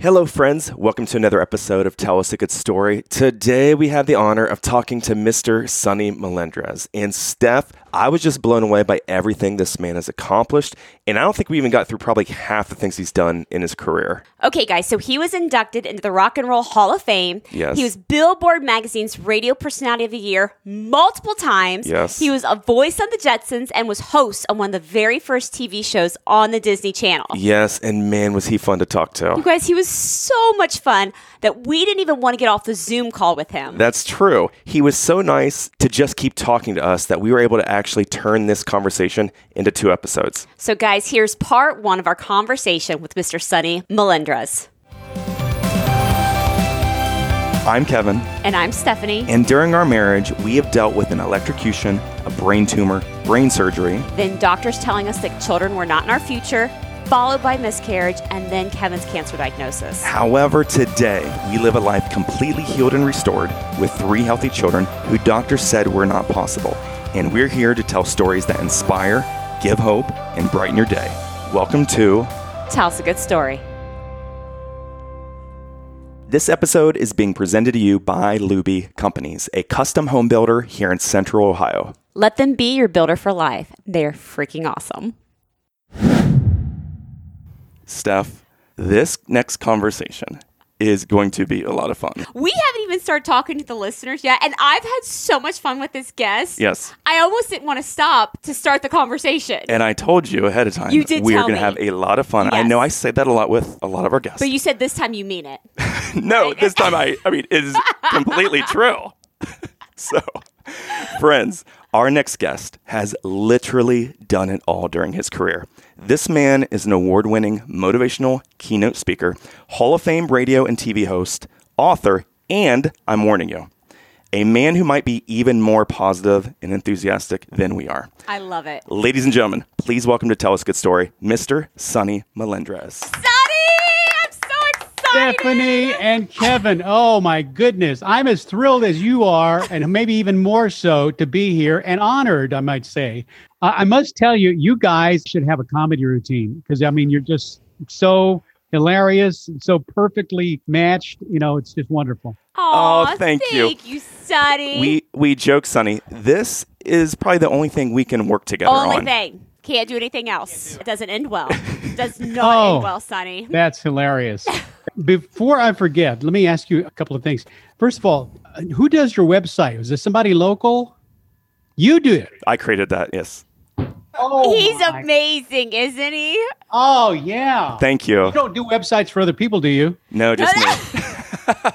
Hello, friends. Welcome to another episode of Tell Us a Good Story. Today, we have the honor of talking to Mr. Sonny Melendrez. And Steph, I was just blown away by everything this man has accomplished. And I don't think we even got through probably half the things he's done in his career. Okay, guys, so he was inducted into the Rock and Roll Hall of Fame. Yes. He was Billboard Magazine's Radio Personality of the Year multiple times. Yes. He was a voice on the Jetsons and was host on one of the very first TV shows on the Disney Channel. Yes, and man, was he fun to talk You to. guys, he was so much fun that we didn't even want to get off the Zoom call with him. That's true. He was so nice to just keep talking to us that we were able to actually turn this conversation into two episodes. So, guys, here's part one of our conversation with Mr. Sonny Melendrez. I'm Kevin, And I'm Stephanie. and during our marriage, we have dealt with an electrocution, a brain tumor, brain surgery, then doctors telling us that children were not in our future, followed by miscarriage, and then Kevin's cancer diagnosis. However, today we live a life completely healed and restored with three healthy children who doctors said were not possible. And we're here to tell stories that inspire, give hope, and brighten your day. Welcome to Tell us a good story. this episode is being presented to you by Luby Companies, a custom home builder here in Central Ohio. Let them be your builder for life. They're freaking awesome. Steph, this next conversation is going to be a lot of fun. We haven't even started talking to the listeners yet, and I've had so much fun with this guest. Yes. I almost didn't want to stop to start the conversation. And I told you ahead of time You did we are going to have a lot of fun. I know I say that a lot with a lot of our guests. but you said this time you mean it. no, this time I I mean it is completely true. so, friends, our next guest has literally done it all during his career. This man is an award-winning motivational keynote speaker, Hall of Fame radio and TV host, author, and I'm warning you, a man who might be even more positive and enthusiastic than we are. I love it. Ladies and gentlemen, please welcome to Tell Us a Good Story, Mr. Sonny Melendrez. Sonny! I'm so excited! Stephanie and Kevin. Oh my goodness. I'm as thrilled as you are, and maybe even more so to be here and honored, I might say. I must tell you, you guys should have a comedy routine because, I mean, you're just so hilarious, and so perfectly matched. You know, it's just wonderful. Aw, Oh, thank you. Thank you, Sonny. We we joke, Sonny. This is probably the only thing we can work together Only on. thing. Can't do anything else. It doesn't end well. Does not Oh. end well, Sonny. That's hilarious. Before I forget, let me ask you a couple of things. First of all, uh, who does your website? Was this somebody local? You do it. I created that. Yes. Oh, He's my- amazing, isn't he? Oh, yeah. Thank you. You don't do websites for other people, do you? No, just me.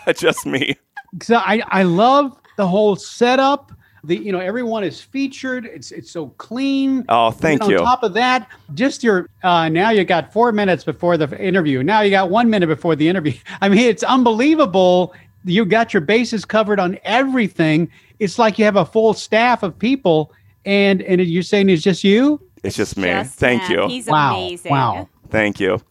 just me. Because I, I love the whole setup. The you know everyone is featured. It's it's so clean. Oh, thank And you. On top of that, just your uh, now you got four minutes before the interview. Now you got one minute before the interview. I mean, it's unbelievable. You got your bases covered on everything. It's like you have a full staff of people, and and you're saying it's just you. It's just me. Just Thank him. you. He's Wow, amazing. wow. Thank you.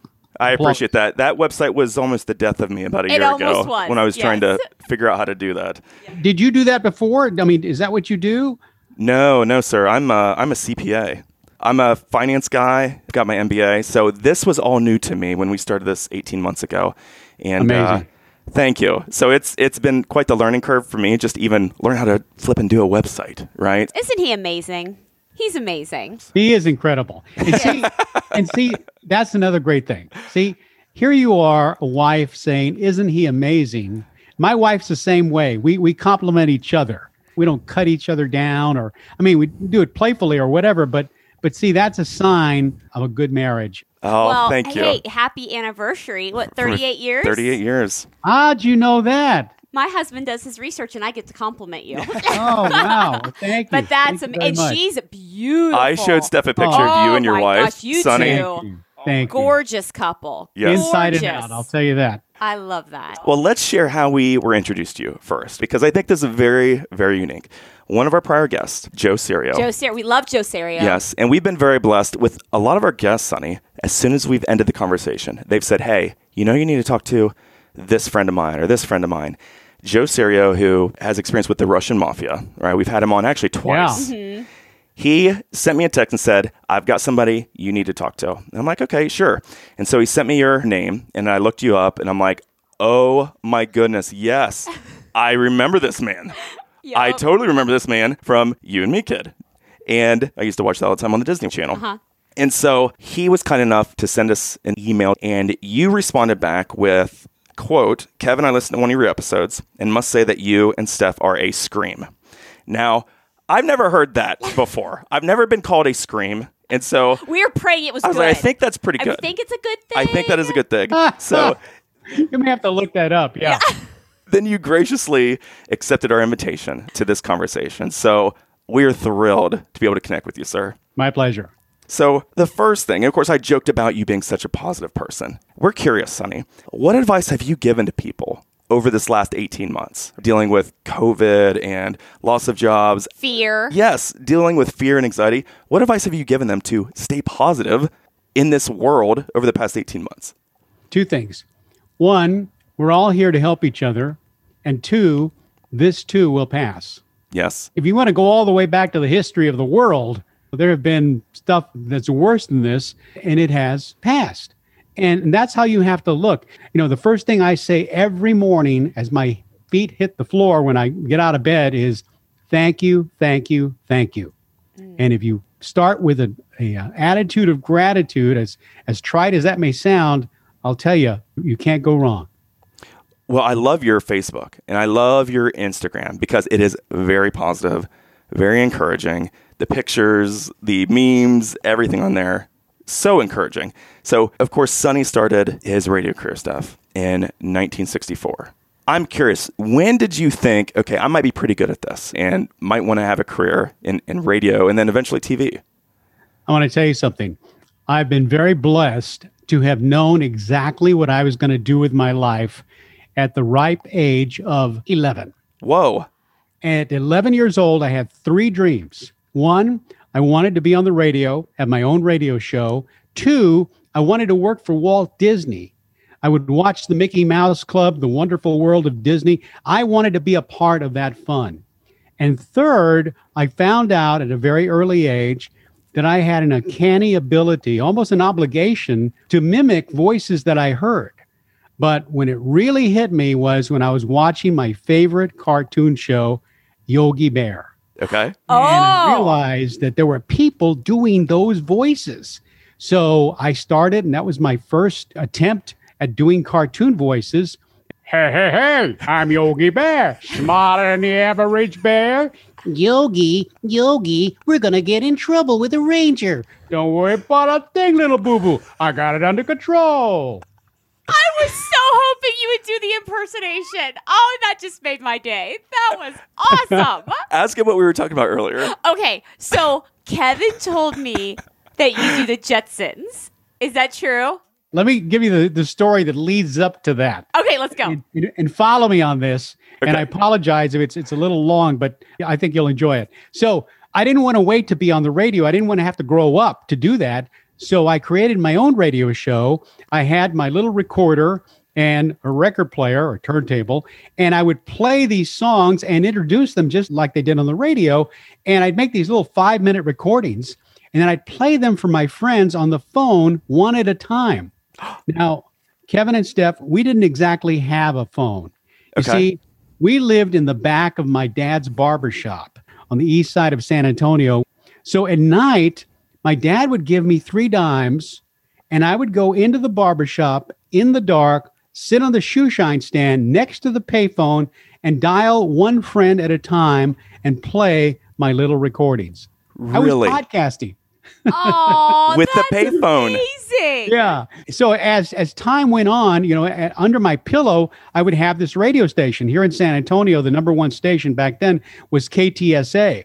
I appreciate that. That website was almost the death of me about a It year ago was, when I was trying to figure out how to do that. Did you do that before? I mean, is that what you do? No, no, sir. I'm a, I'm a CPA. I'm a finance guy. Got my MBA. So this was all new to me when we started this 18 months ago. And uh, Amazing. Thank you. So it's it's been quite the learning curve for me. Just even learn how to flip and do a website, right? Isn't he amazing? He's amazing. He is incredible. And see, and see, that's another great thing. See, here you are, a wife saying, "Isn't he amazing?" My wife's the same way. We we compliment each other. We don't cut each other down, or I mean, we do it playfully or whatever. But but see, that's a sign of a good marriage. Oh, well, thank you. hey, happy anniversary. What, 38 years? 38 years. How'd you know that? My husband does his research and I get to compliment you. Oh wow! Well, Thank you. but that's, Thank am- and much. she's beautiful. I showed Steph a picture Oh. of you Oh and your my wife, gosh, you Sonny. Thank you. Thank you. Gorgeous couple. Yes. Inside and out. I'll tell you that. I love that. Well, let's share how we were introduced to you first, because I think this is very, very unique. One of our prior guests, Joe Serio. Joe Ser- we love Joe Serio. Yes, and we've been very blessed with a lot of our guests, Sonny. As soon as we've ended the conversation, they've said, "Hey, you know, you need to talk to this friend of mine or this friend of mine." Joe Serio, who has experience with the Russian mafia, right? We've had him on actually twice. Mm-hmm. He sent me a text and said, I've got somebody you need to talk to. And I'm like, okay, sure. And so he sent me your name and I looked you up and I'm like, oh my goodness, yes, I remember this man. I totally remember this man from You and Me Kid. And I used to watch that all the time on the Disney Channel. Uh-huh. And so he was kind enough to send us an email, and you responded back with, quote, Kevin, I listened to one of your episodes and must say that you and Steph are a scream. Now, I've never heard that before. I've never been called a scream. And so We were praying it was I was good. like, I think that's pretty good. I think it's a good thing. I think that is a good thing. So You may have to look that up. Yeah. then you graciously accepted our invitation to this conversation. So we are thrilled to be able to connect with you, sir. My pleasure. So, the first thing, and of course, I joked about you being such a positive person. We're curious, Sonny. What advice have you given to people over this last 18 months dealing with COVID and loss of jobs? Fear. Yes, dealing with fear and anxiety. What advice have you given them to stay positive in this world over the past 18 months? Two things. One, we're all here to help each other. And two, this too will pass. Yes. If you want to go all the way back to the history of the world, there have been stuff that's worse than this, and it has passed. And that's how you have to look. You know, the first thing I say every morning as my feet hit the floor when I get out of bed is thank you, thank you, thank you. And if you start with a, a uh, attitude of gratitude, as as trite as that may sound, I'll tell you, you can't go wrong. Well, I love your Facebook and I love your Instagram because it is very positive, very encouraging. The pictures, the memes, everything on there, so encouraging. So, of course, Sonny started his radio career stuff in 1964. I'm curious, when did you think, okay, I might be pretty good at this and might want to have a career in, in radio and then eventually TV? I want to tell you something. I've been very blessed to have known exactly what I was going to do with my life at the ripe age of 11. Whoa. At 11 years old, I had three dreams. One, I wanted to be on the radio, have my own radio show. Two, I wanted to work for Walt Disney. I would watch the Mickey Mouse Club, the wonderful world of Disney. I wanted to be a part of that fun. And third, I found out at a very early age that I had an uncanny ability, almost an obligation, to mimic voices that I heard. But when it really hit me was when I was watching my favorite cartoon show, Yogi Bear. Okay. And I Oh. realized that there were people doing those voices. So I started, and that was my first attempt at doing cartoon voices. Hey, hey, hey, I'm Yogi Bear, smarter than the average bear. Yogi, Yogi, we're going to get in trouble with a ranger. Don't worry about a thing, little boo boo. I got it under control. I was so hoping you would do the impersonation. Oh, that just made my day. That was awesome. Ask him what we were talking about earlier. okay, so Kevin told me that you do the Jetsons. Is that true? Let me give you the, the story that leads up to that. Okay, let's go. and, and- and follow me on this. And I apologize if it's it's a little long, but I think you'll enjoy it. So I didn't want to wait to be on the radio. I didn't want to have to grow up to do that. So I created my own radio show. I had my little recorder and a record player or turntable, and I would play these songs and introduce them just like they did on the radio. And I'd make these little five minute recordings, and then I'd play them for my friends on the phone one at a time. Now, Kevin and Steph, we didn't exactly have a phone. You Okay. see, we lived in the back of my dad's barber shop on the east side of San Antonio. So at night, my dad would give me three dimes, and I would go into the barber shop in the dark, sit on the shoe shine stand next to the payphone, and dial one friend at a time and play my little recordings. Really? I was podcasting. Oh, With the payphone. Amazing. Yeah. So as as time went on, you know, a- under my pillow, I would have this radio station here in San Antonio. The number one station back then was KTSA,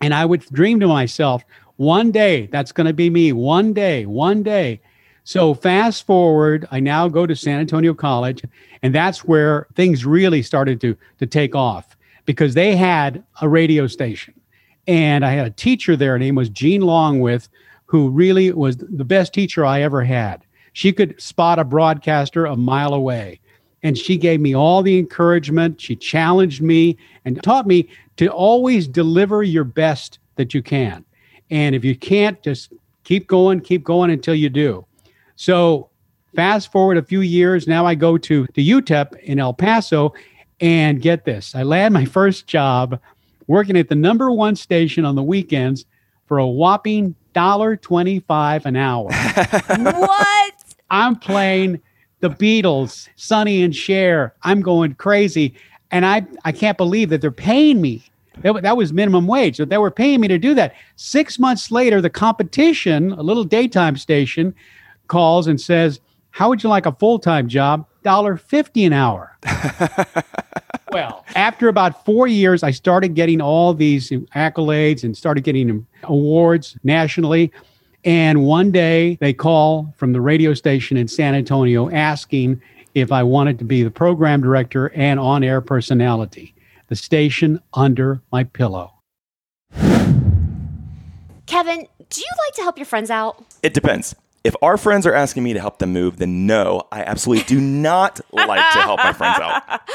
and I would dream to myself, one day that's going to be me. One day, one day. So fast forward, I now go to San Antonio College, and that's where things really started to to take off because they had a radio station, and I had a teacher there. Her name was Jean Longwith, who really was the best teacher I ever had. She could spot a broadcaster a mile away. And she gave me all the encouragement. She challenged me and taught me to always deliver your best that you can. And if you can't, just keep going, keep going until you do. So fast forward a few years. Now I go to, to UTEP in El Paso and get this. I land my first job working at the number one station on the weekends for a whopping $1.25 an hour. what? I'm playing the Beatles, Sonny and Cher. I'm going crazy. And I, I can't believe that they're paying me. That, that was minimum wage. So they were paying me to do that. Six months later, the competition, a little daytime station, calls and says, How would you like a full time job? $1.50 an hour. well, after about four years, I started getting all these accolades and started getting awards nationally. And one day they call from the radio station in San Antonio asking if I wanted to be the program director and on air personality. The station under my pillow. Kevin, do you like to help your friends out? It depends. If our friends are asking me to help them move, then no, I absolutely do not like to help my friends out.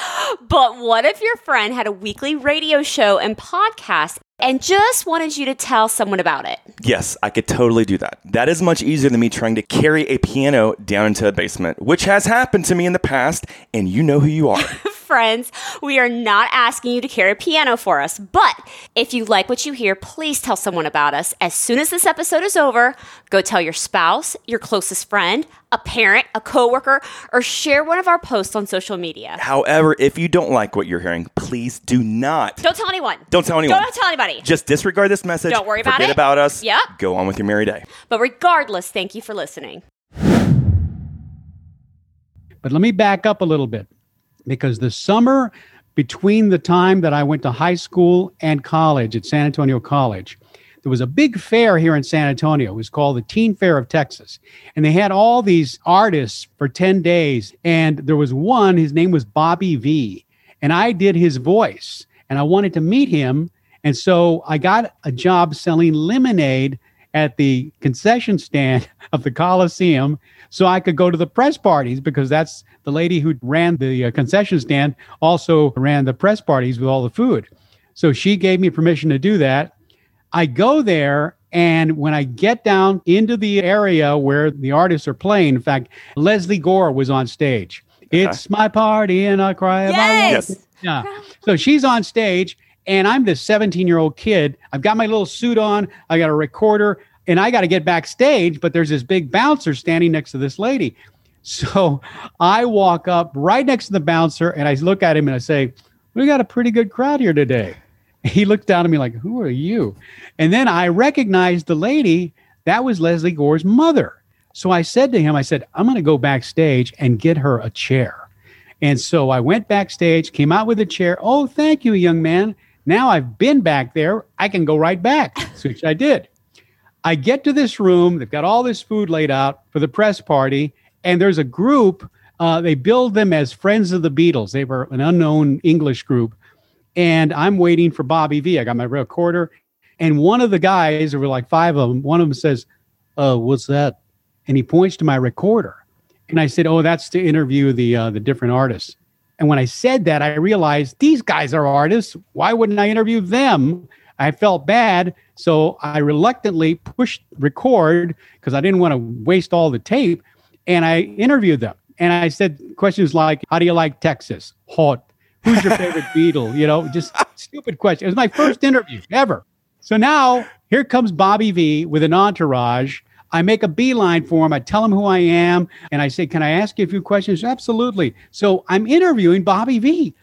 But what if your friend had a weekly radio show and podcast and just wanted you to tell someone about it? Yes, I could totally do that. That is much easier than me trying to carry a piano down into a basement, which has happened to me in the past, and you know who you are. Friends, we are not asking you to carry a piano for us, but if you like what you hear, please tell someone about us. As soon as this episode is over, go tell your spouse, your closest friend, a parent, a coworker, or share one of our posts on social media. However, if you don't like what you're hearing, please do not. Don't tell anyone. Don't tell anyone. Don't tell anybody. Just disregard this message. Don't worry about it. Forget it. about us. Yep. Go on with your merry day. But regardless, thank you for listening. But let me back up a little bit because the summer between the time that I went to high school and college at San Antonio College, there was a big fair here in San Antonio. It was called the Teen Fair of Texas. And they had all these artists for 10 days. And there was one, his name was Bobby Vee. And I did his voice and I wanted to meet him. And so I got a job selling lemonade at the concession stand of the Coliseum so I could go to the press parties because that's the lady who ran the uh, concession stand also ran the press parties with all the food. So she gave me permission to do that. I go there and when I get down into the area where the artists are playing, in fact, Lesley Gore was on stage. It's my party and I cry about Yes. Yes. yeah. So she's on stage, and I'm this 17 year old kid. I've got my little suit on, I got a recorder, and I got to get backstage, but there's this big bouncer standing next to this lady. So I walk up right next to the bouncer and I look at him and I say, We got a pretty good crowd here today. He looked down at me like, Who are you? And then I recognized the lady. That was Lesley Gore's mother. So I said to him, I said, I'm going to go backstage and get her a chair. And so I went backstage, came out with a chair. Oh, thank you, young man. Now I've been back there. I can go right back, which I did. I get to this room. They've got all this food laid out for the press party. And there's a group. Uh, they billed them as Friends of the Beatles. They were an unknown English group. And I'm waiting for Bobby Vee. I got my recorder. And one of the guys, there were like five of them, one of them says, uh, what's that? And he points to my recorder. And I said, "Oh, that's to interview the uh, the different artists." And when I said that, I realized these guys are artists. Why wouldn't I interview them? I felt bad, so I reluctantly pushed record because I didn't want to waste all the tape. And I interviewed them. And I said questions like, "How do you like Texas? Hot. Who's your favorite Beatle? You know, just stupid question. It was my first interview ever. So now here comes Bobby Vee with an entourage. I make a beeline for him. I tell him who I am, and I say, "Can I ask you a few questions?" Absolutely. So I'm interviewing Bobby Vee,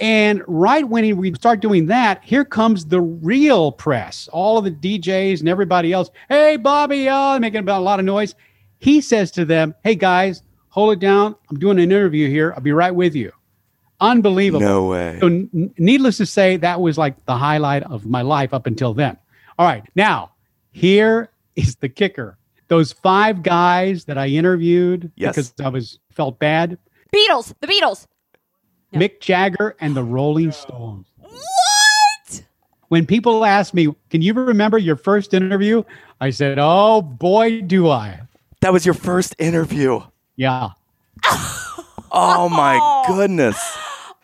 and right when he, we start doing that, here comes the real press, all of the DJs and everybody else. Hey, Bobby, uh, making a lot of noise. He says to them, "Hey guys, hold it down. I'm doing an interview here. I'll be right with you." Unbelievable. No way. So, n- needless to say, that was like the highlight of my life up until then. All right, now here is the kicker. Those five guys that I interviewed Yes. because I was felt bad. Beatles, the Beatles. No. Mick Jagger and the Rolling Stones. What? When people ask me, "Can you remember your first interview?" I said, "Oh boy, do I!" That was your first interview. Yeah. Oh my goodness.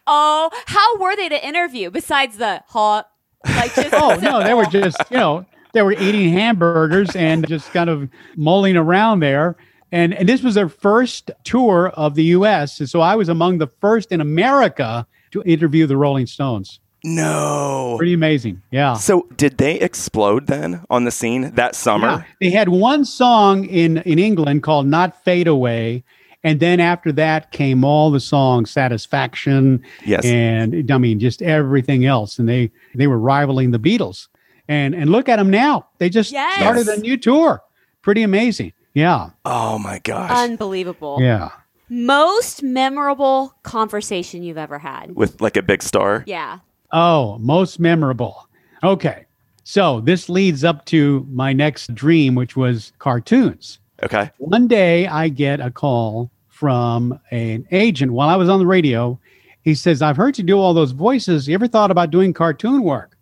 Oh, how were they to interview besides the hot? Like just Oh no, they were just you know they were eating hamburgers and just kind of mulling around there. And, and this was their first tour of the US. And so I was among the first in America to interview the Rolling Stones. No. Pretty amazing. Yeah. So did they explode then on the scene that summer? Yeah. They had one song in, in England called Not Fade Away. And then after that came all the songs, Satisfaction, Yes. and I mean just everything else. And they they were rivaling the Beatles. And and look at them now. They just Yes. started a new tour. Pretty amazing. Yeah. Oh my gosh. Unbelievable. Yeah. Most memorable conversation you've ever had. With like a big star. Yeah. Oh, most memorable. Okay. So this leads up to my next dream, which was cartoons. Okay. One day I get a call from an agent while I was on the radio. He says, I've heard you do all those voices. You ever thought about doing cartoon work?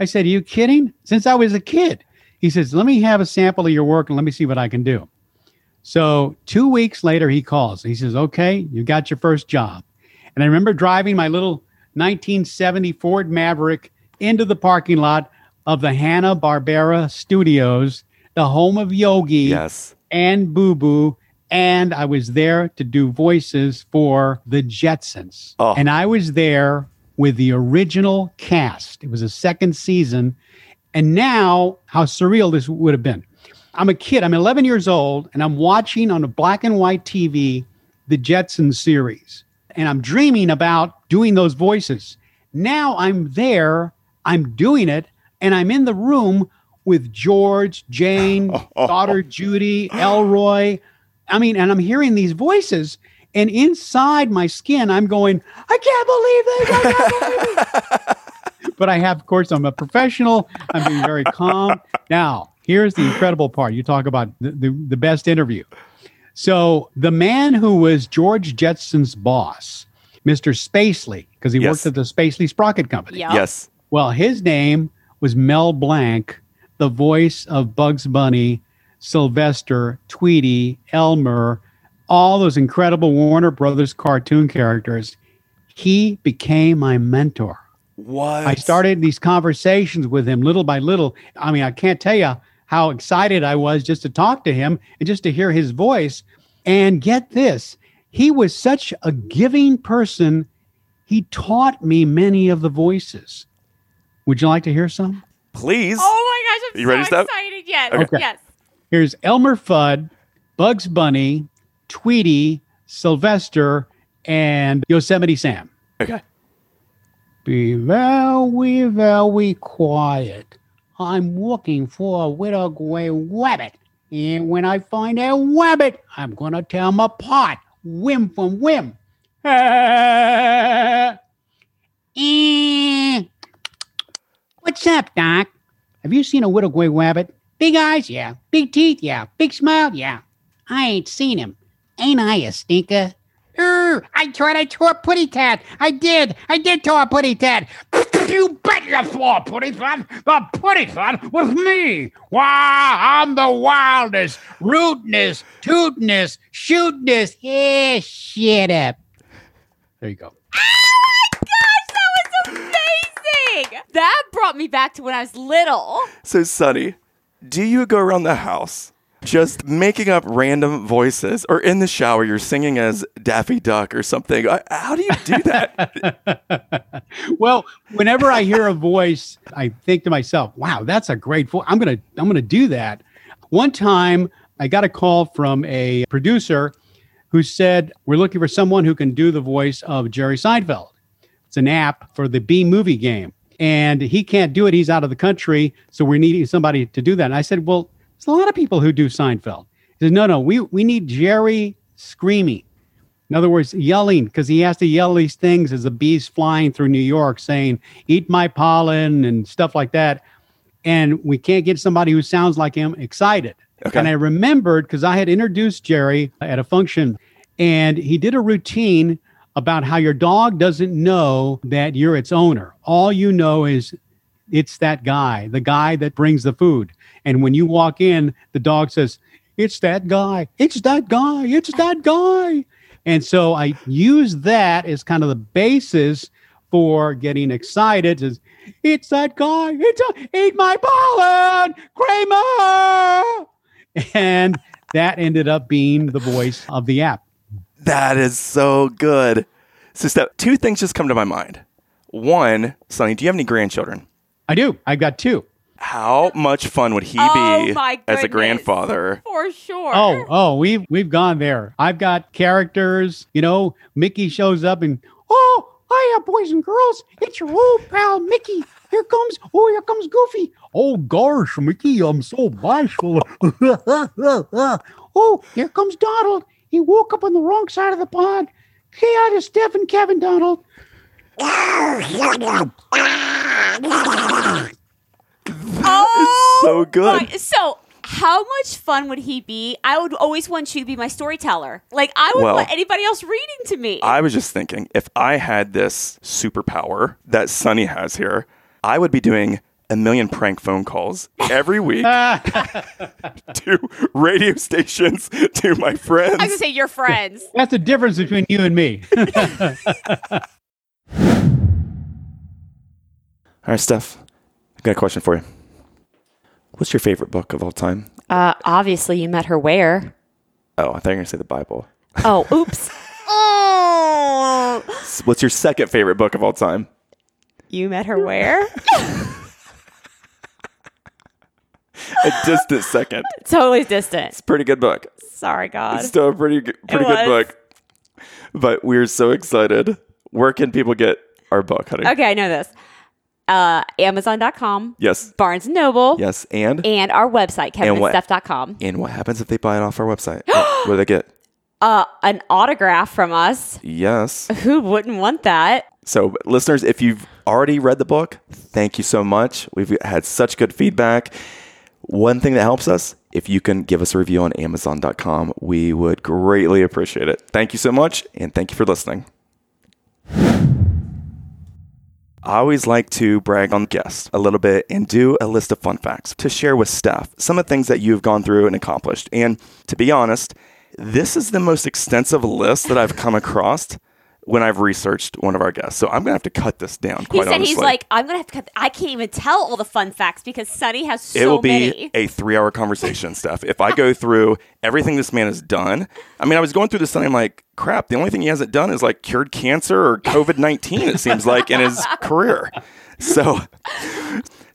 I said, Are you kidding? Since I was a kid. He says, Let me have a sample of your work and let me see what I can do. So two weeks later, he calls. He says, Okay, you got your first job. And I remember driving my little 1970 Ford Maverick into the parking lot of the Hanna Barbera Studios, the home of Yogi Yes. and Boo Boo. And I was there to do voices for the Jetsons. Oh. And I was there with the original cast. It was a second season. And now, how surreal this would have been. I'm a kid, I'm 11 years old, and I'm watching on a black and white TV the Jetson series. And I'm dreaming about doing those voices. Now I'm there, I'm doing it, and I'm in the room with George, Jane, daughter Judy, Elroy. I mean, and I'm hearing these voices, and inside my skin, I'm going, I can't believe this. I can't believe it. but I have, of course, I'm a professional. I'm being very calm. Now, here's the incredible part. You talk about the, the, the best interview. So the man who was George Jetson's boss, Mr. Spacely, because he Yes. worked at the Spacely Sprocket Company. Yep. Yes. Well, his name was Mel Blanc, the voice of Bugs Bunny, Sylvester, Tweety, Elmer, all those incredible Warner Brothers cartoon characters. He became my mentor. What? I started these conversations with him little by little. I mean, I can't tell you how excited I was just to talk to him and just to hear his voice. And get this, he was such a giving person. He taught me many of the voices. Would you like to hear some? Please. Oh my gosh, I'm You so ready, Steph? excited. Yes. Okay. Yes. Here's Elmer Fudd, Bugs Bunny, Tweety, Sylvester, and Yosemite Sam. Okay. Be very, very quiet. I'm looking for a little gray rabbit. And when I find a rabbit, I'm going to tear him apart, whim from whim. Eh. What's up, Doc? Have you seen a little gray rabbit? Big eyes? Yeah. Big teeth? Yeah. Big smile? Yeah. I ain't seen him. Ain't I a stinker? Er, I tried. I tore a putty tat. I did. I did tore a putty tat. You bet you saw a putty tat. The putty tat was me. Why, I'm the wildest, rudeness, tootinest, shootinest. Yeah, shut up. There you go. Oh my gosh, that was amazing. That brought me back to when I was little. So, Sonny, do you go around the house just making up random voices, or in the shower you're singing as Daffy Duck or something? Uh, how do you do that? well, whenever I hear a voice, I think to myself, "Wow, that's a great voice. I'm gonna, I'm gonna do that." One time, I got a call from a producer who said, "We're looking for someone who can do the voice of Jerry Seinfeld." It's an app for the Bee Movie game, and he can't do it. He's out of the country, so we're needing somebody to do that. And I said, "Well, there's a lot of people who do Seinfeld." He said, "No, no, we we need Jerry screaming." In other words, yelling because he has to yell these things as the bees flying through New York, saying "Eat my pollen" and stuff like that. And we can't get somebody who sounds like him excited. Okay. And I remembered because I had introduced Jerry at a function, and he did a routine about how your dog doesn't know that you're its owner. All you know is it's that guy, the guy that brings the food. And when you walk in, the dog says, It's that guy. It's that guy. It's that guy. And so I use that as kind of the basis for getting excited. Says, it's that guy. It's a, eat my pollen, Kramer. And that ended up being the voice of the app. That is so good. So, Steph, two things just come to my mind. One, Sonny, do you have any grandchildren? I do. I've got two. How much fun would he Oh, be as a grandfather? For sure. Oh, oh, we've we've gone there. I've got characters. You know, Mickey shows up and oh, hiya, boys and girls. It's your old pal Mickey. Here comes oh, here comes Goofy. Oh gosh, Mickey, I'm so bashful. oh, here comes Donald. He woke up on the wrong side of the pond. Say hi to Steph and Kevin, Donald. Oh, so good. my- so, how much fun would he be? I would always want you to be my storyteller. Like, I would Well, want anybody else reading to me. I was just thinking, if I had this superpower that Sonny has here, I would be doing a million prank phone calls every week to radio stations, to my friends. I was going to say, your friends. That's the difference between you and me. All right, Steph, I got a question for you. What's your favorite book of all time? Uh, obviously, you met her where? Oh, I thought you were going to say the Bible. Oh, oops. oh, What's your second favorite book of all time? you met her where? A distant second. totally distant. It's a pretty good book. Sorry, God. It's still a pretty good, pretty good book. But we're so excited. Where can people get our book, honey? Okay, I know this. Uh, Amazon.com, Yes. Barnes and Noble, Yes. And and our website, what- kevinandsteph.com. and what happens if they buy it off our website? what what do they get? Uh, an autograph from us. Yes. Who wouldn't want that? So, listeners, if you've already read the book, thank you so much. We've had such good feedback. One thing that helps us, if you can give us a review on Amazon.com, we would greatly appreciate it. Thank you so much, and thank you for listening. I always like to brag on guests a little bit and do a list of fun facts to share with Steph, some of the things that you've gone through and accomplished. And to be honest, this is the most extensive list that I've come across when I've researched one of our guests. So I'm going to have to cut this down He said honestly. he's like, I'm gonna have to cut. I can't even tell all the fun facts because Sonny has so it will be many. a three hour conversation, Steph. If I go through everything this man has done, I mean, I was going through this and I'm like, crap, the only thing he hasn't done is like cured cancer or COVID 19, it seems like, in his career. So,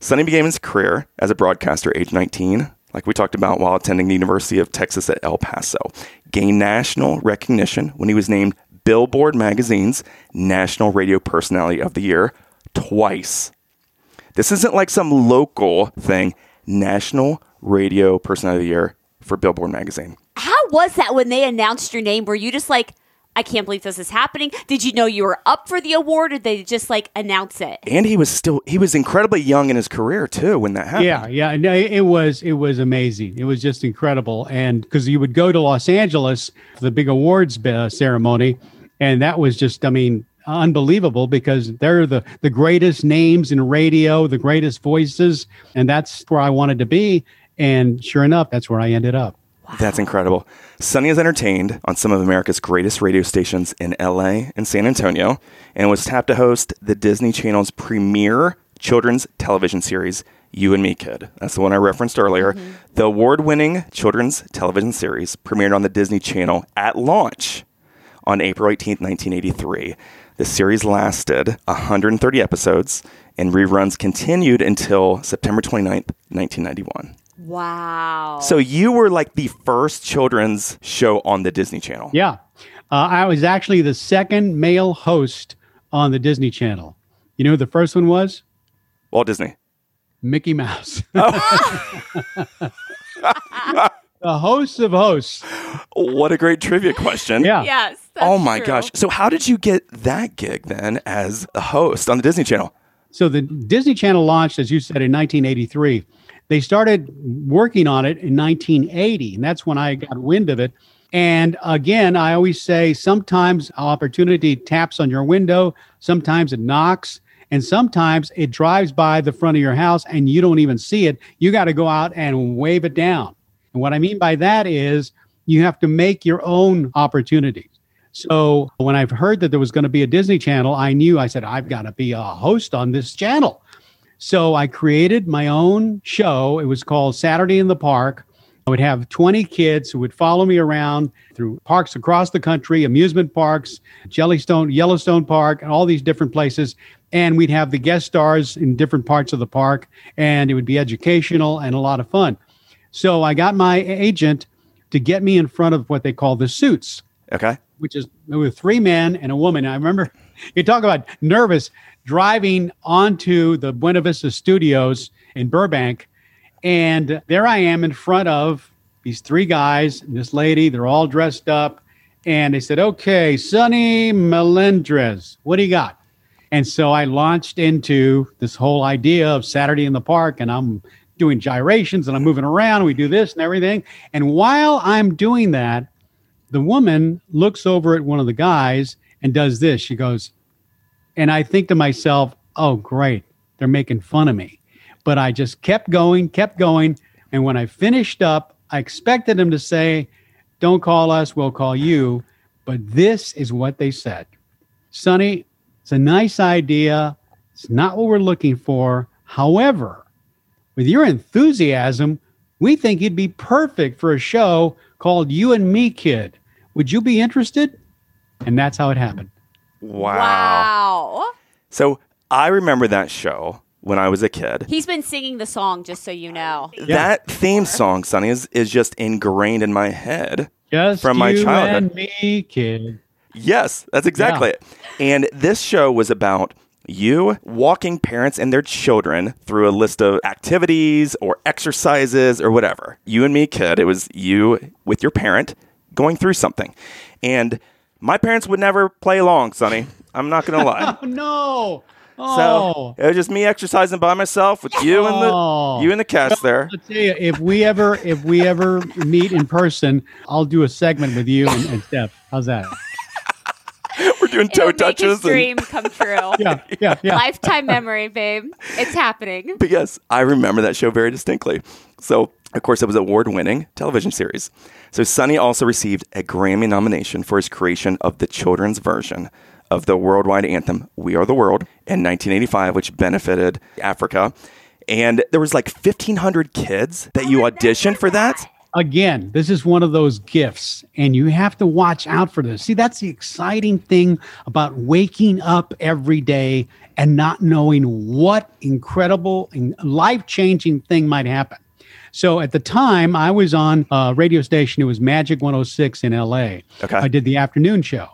Sonny began his career as a broadcaster age 19, like we talked about while attending the University of Texas at El Paso. Gained national recognition when he was named Billboard Magazine's National Radio Personality of the Year twice. This isn't like some local thing. National Radio Personality of the Year for Billboard Magazine. How was that when they announced your name? Were you just like, I can't believe this is happening? Did you know you were up for the award, or did they just like announce it? And he was still he was incredibly young in his career too when that happened. Yeah, yeah, no, it was it was amazing. It was just incredible, and because you would go to Los Angeles for the big awards uh, ceremony, and that was just, I mean, unbelievable because they're the the greatest names in radio, the greatest voices, and that's where I wanted to be. And sure enough, that's where I ended up. That's incredible. Sonny has entertained on some of America's greatest radio stations in LA and San Antonio and was tapped to host the Disney Channel's premier children's television series, You and Me Kid. That's the one I referenced earlier. Mm-hmm. The award winning children's television series premiered on the Disney Channel at launch on April 18th, 1983. The series lasted 130 episodes and reruns continued until September 29th, 1991. Wow. So you were like the first children's show on the Disney Channel. Yeah, uh, I was actually the second male host on the Disney Channel. You know who the first one was? Walt Disney. Mickey Mouse. the host of hosts. What a great trivia question. Yeah. yes. Oh my true. gosh. So how did you get that gig then as a host on the Disney Channel? So the Disney Channel launched, as you said, in 1983. They started working on it in 1980, and that's when I got wind of it. And again, I always say sometimes opportunity taps on your window, sometimes it knocks, and sometimes it drives by the front of your house and you don't even see it. You got to go out and wave it down. And what I mean by that is you have to make your own opportunities. So when I've heard that there was going to be a Disney Channel, I knew I said, I've got to be a host on this channel. So I created my own show. It was called Saturday in the Park. I would have 20 kids who would follow me around through parks across the country, amusement parks, Jellystone, Yellowstone Park, and all these different places. And we'd have the guest stars in different parts of the park, and it would be educational and a lot of fun. So I got my agent to get me in front of what they call the suits Okay. which is with three men and a woman. I remember you talk about nervous driving onto the Buena Vista Studios in Burbank, and there I am in front of these three guys and this lady. They're all dressed up, and they said, "Okay, Sonny Melendrez, what do you got?" And so I launched into this whole idea of Saturday in the Park, and I'm doing gyrations and I'm moving around. And we do this and everything. And while I'm doing that, the woman looks over at one of the guys and does this. She goes, and I think to myself, oh, great, they're making fun of me. But I just kept going, kept going. And when I finished up, I expected him to say, don't call us, we'll call you. But this is what they said Sonny, it's a nice idea. It's not what we're looking for. However, with your enthusiasm, we think you'd be perfect for a show called You and Me Kid. Would you be interested? And that's how it happened. Wow. Wow. So I remember that show when I was a kid. He's been singing the song, just so you know. That theme song, Sonny, is, is just ingrained in my head. Just From my you childhood. and me, kid. Yes, that's exactly it. And this show was about you walking parents and their children through a list of activities or exercises or whatever. You and me, kid, it was you with your parent going through something. And my parents would never play along, Sonny. I'm not going to lie. Oh no! So Oh, it was just me exercising by myself with you and Oh. the you and the cast there. I'll tell you, if we ever if we ever meet in person, I'll do a segment with you and, and Steph. How's that? We're doing toe It'll make his touches. And, dream come true. Yeah, yeah, yeah. Lifetime memory, babe. It's happening. but yes, I remember that show very distinctly. So, of course, it was an award winning television series. So, Sonny also received a Grammy nomination for his creation of the children's version of the worldwide anthem, We Are the World, in 1985, which benefited Africa. And there was like 1,500 kids that oh you auditioned for that. Again, this is one of those gifts, and you have to watch out for this. See, that's the exciting thing about waking up every day and not knowing what incredible and life changing thing might happen. So at the time, I was on a radio station. It was Magic 106 in LA. Okay. I did the afternoon show.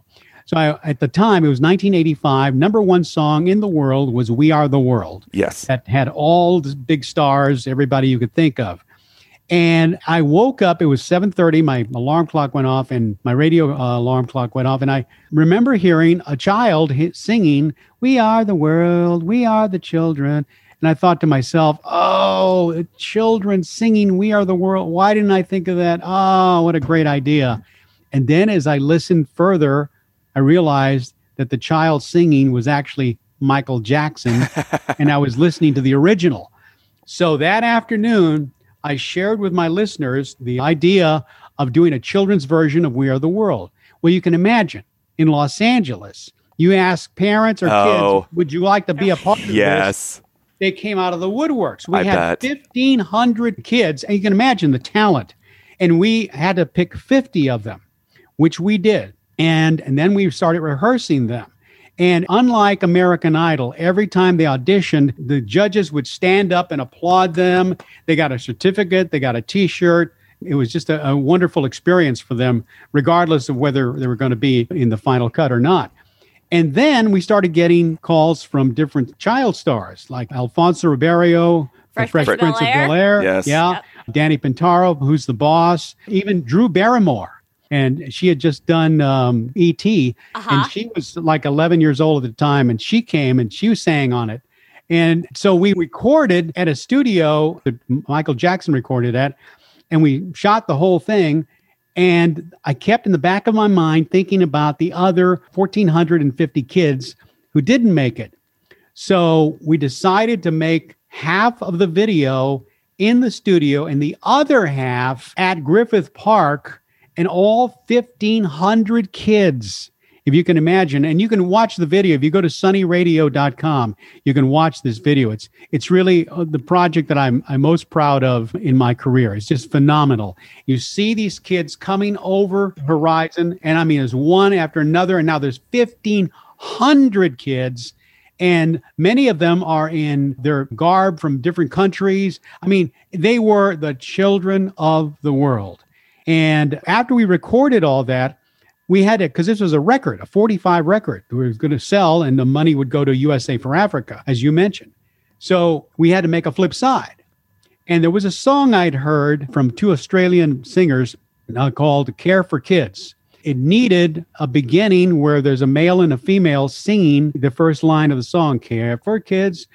So I, at the time, it was 1985. Number one song in the world was "We Are the World." Yes. that had all the big stars, everybody you could think of. And I woke up. It was 7:30. My alarm clock went off, and my radio uh, alarm clock went off. And I remember hearing a child hi- singing, "We are the world. We are the children." And I thought to myself, "Oh, children singing, "We are the world." Why didn't I think of that? Oh, what a great idea! And then, as I listened further, I realized that the child singing was actually Michael Jackson, and I was listening to the original. So that afternoon, I shared with my listeners the idea of doing a children's version of We Are the World. Well, you can imagine in Los Angeles, you ask parents or Oh. kids, would you like to be a part of this? Yes. They came out of the woodworks. We I had bet. 1,500 kids, and you can imagine the talent. And we had to pick 50 of them, which we did. And, and then we started rehearsing them. And unlike American Idol, every time they auditioned, the judges would stand up and applaud them. They got a certificate, they got a t shirt. It was just a, a wonderful experience for them, regardless of whether they were going to be in the final cut or not. And then we started getting calls from different child stars like Alfonso Ribeiro, Fresh Fresh, Prince Prince of of Bel-Air. Bel Air. Yes. Yeah. Yep. Danny Pintauro, who's the boss, even Drew Barrymore. And she had just done um, E.T. Uh-huh. And she was like 11 years old at the time. And she came and she was sang on it. And so we recorded at a studio that Michael Jackson recorded at, and we shot the whole thing. And I kept in the back of my mind thinking about the other 1,450 kids who didn't make it. So we decided to make half of the video in the studio and the other half at Griffith Park. And all 1,500 kids if you can imagine, and you can watch the video. If you go to sunnyradio.com, you can watch this video. It's it's really uh, the project that I'm I'm most proud of in my career. It's just phenomenal. You see these kids coming over horizon, and I mean, there's one after another, and now there's 1,500 kids. And many of them are in their garb from different countries. I mean, they were the children of the world. And after we recorded all that, we had it because this was a record, a 45 record we were going to sell, and the money would go to USA for Africa, as you mentioned. So we had to make a flip side. And there was a song I'd heard from two Australian singers called Care for Kids. It needed a beginning where there's a male and a female singing the first line of the song, Care for Kids.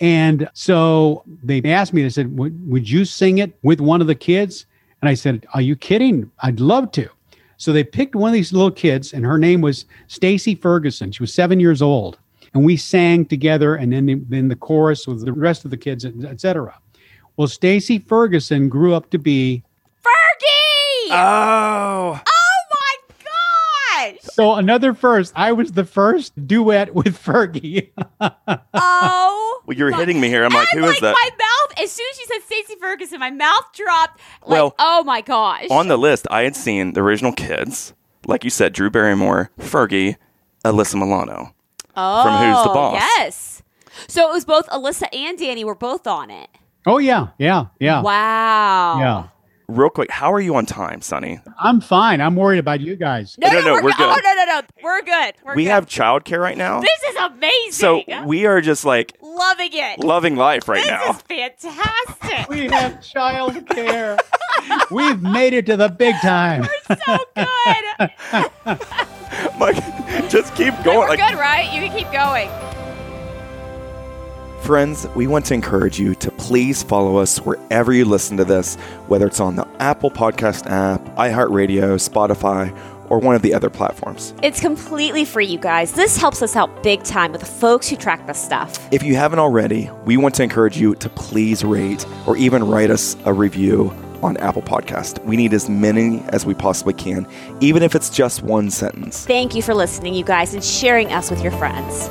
And so they asked me, they said, Would you sing it with one of the kids? And I said, Are you kidding? I'd love to. So they picked one of these little kids, and her name was Stacy Ferguson. She was seven years old. And we sang together, and then, then the chorus with the rest of the kids, etc. Well, Stacy Ferguson grew up to be Fergie! Oh. Oh my gosh. So another first. I was the first duet with Fergie. oh. Well, you're hitting me here. I'm like, I'm who is like, that? My mouth, as soon as she said Stacy Ferguson, my mouth dropped. Like, Well, oh my gosh. On the list, I had seen the original kids, like you said, Drew Barrymore, Fergie, Alyssa Milano. oh, from Who's the oh, Boss. Yes. So it was both Alyssa and Danny were both on it. oh yeah, yeah, yeah, Wow. yeah. Real quick, how are you on time, Sonny? I'm fine. I'm worried about you guys. No, No, no, no, we're, we're good. Oh, no, no, no. We're good. We're we good. have childcare right now. This is amazing. So we are just like loving it. loving life right this now. This is fantastic. We have childcare. We've made it to the big time. We're so good. Like, just keep going. We're Like, good, right? You can keep going. Friends, we want to encourage you to please follow us wherever you listen to this, whether it's on the Apple Podcast app, iHeartRadio, Spotify, or one of the other platforms. It's completely free, you guys. This helps us out big time with the folks who track this stuff. If you haven't already, we want to encourage you to please rate or even write us a review on Apple Podcast. We need as many as we possibly can, even if it's just one sentence. Thank you for listening, you guys, and sharing us with your friends.